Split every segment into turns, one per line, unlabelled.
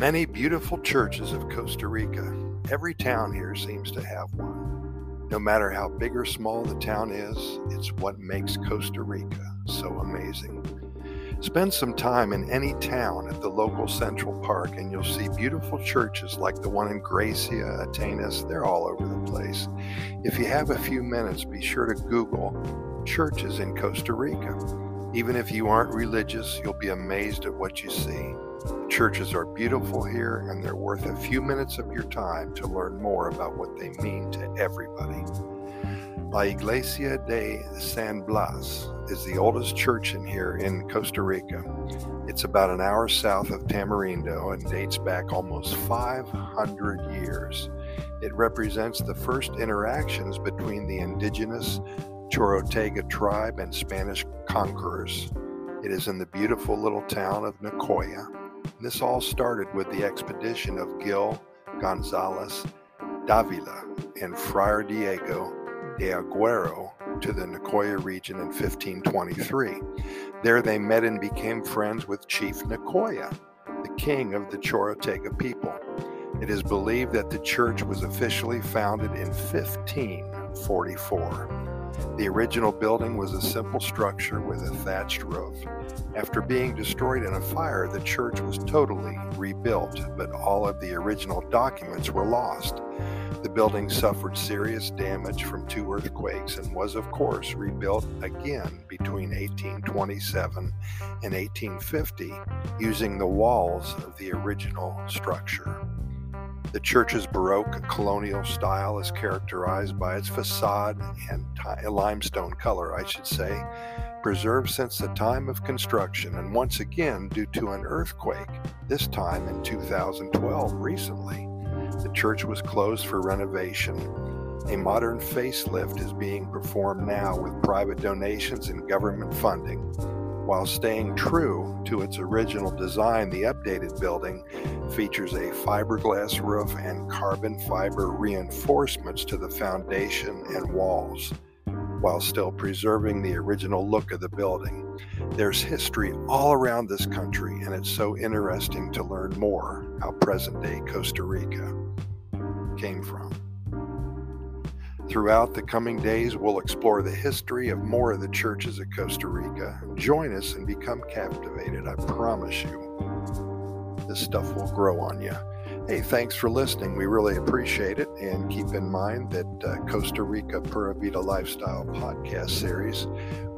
many beautiful churches of Costa Rica. Every town here seems to have one. No matter how big or small the town is, it's what makes Costa Rica so amazing. Spend some time in any town at the local Central Park and you'll see beautiful churches like the one in Grecia, Atenas. They're all over the place. If you have a few minutes, be sure to Google churches in Costa Rica. Even if you aren't religious, you'll be amazed at what you see. Churches are beautiful here and they're worth a few minutes of your time to learn more about what they mean to everybody. La Iglesia de San Blas is the oldest church in here in Costa Rica. It's about an hour south of Tamarindo and dates back almost 500 years. It represents the first interactions between the indigenous Chorotega tribe and Spanish conquerors. It is in the beautiful little town of Nicoya. This all started with the expedition of Gil Gonzalez Davila and Friar Diego de Aguero to the Nicoya region in 1523. There they met and became friends with Chief Nicoya, the king of the Chorotega people. It is believed that the church was officially founded in 1544. The original building was a simple structure with a thatched roof. After being destroyed in a fire, the church was totally rebuilt, but all of the original documents were lost. The building suffered serious damage from two earthquakes and was, of course, rebuilt again between 1827 and 1850 using the walls of the original structure. The church's Baroque colonial style is characterized by its facade and limestone color, I should say, preserved since the time of construction and once again due to an earthquake, this time in 2012 recently. The church was closed for renovation. A modern facelift is being performed now with private donations and government funding. While staying true to its original design, the updated building features a fiberglass roof and carbon fiber reinforcements to the foundation and walls, while still preserving the original look of the building. There's history all around this country, and it's so interesting to learn more how present day Costa Rica came from. Throughout the coming days, we'll explore the history of more of the churches of Costa Rica. Join us and become captivated. I promise you, this stuff will grow on you. Hey, thanks for listening. We really appreciate it. And keep in mind that uh, Costa Rica Pura Vida Lifestyle podcast series,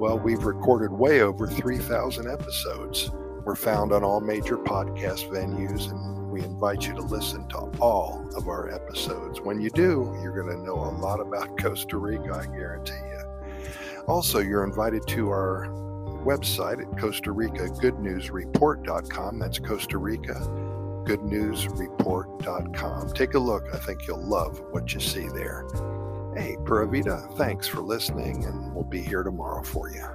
well, we've recorded way over 3,000 episodes. We're found on all major podcast venues and we invite you to listen to all of our episodes. When you do, you're going to know a lot about Costa Rica, I guarantee you. Also, you're invited to our website at Costa Rica Good News Report.com. That's Costa Rica Good News Report.com. Take a look. I think you'll love what you see there. Hey, Pura thanks for listening, and we'll be here tomorrow for you.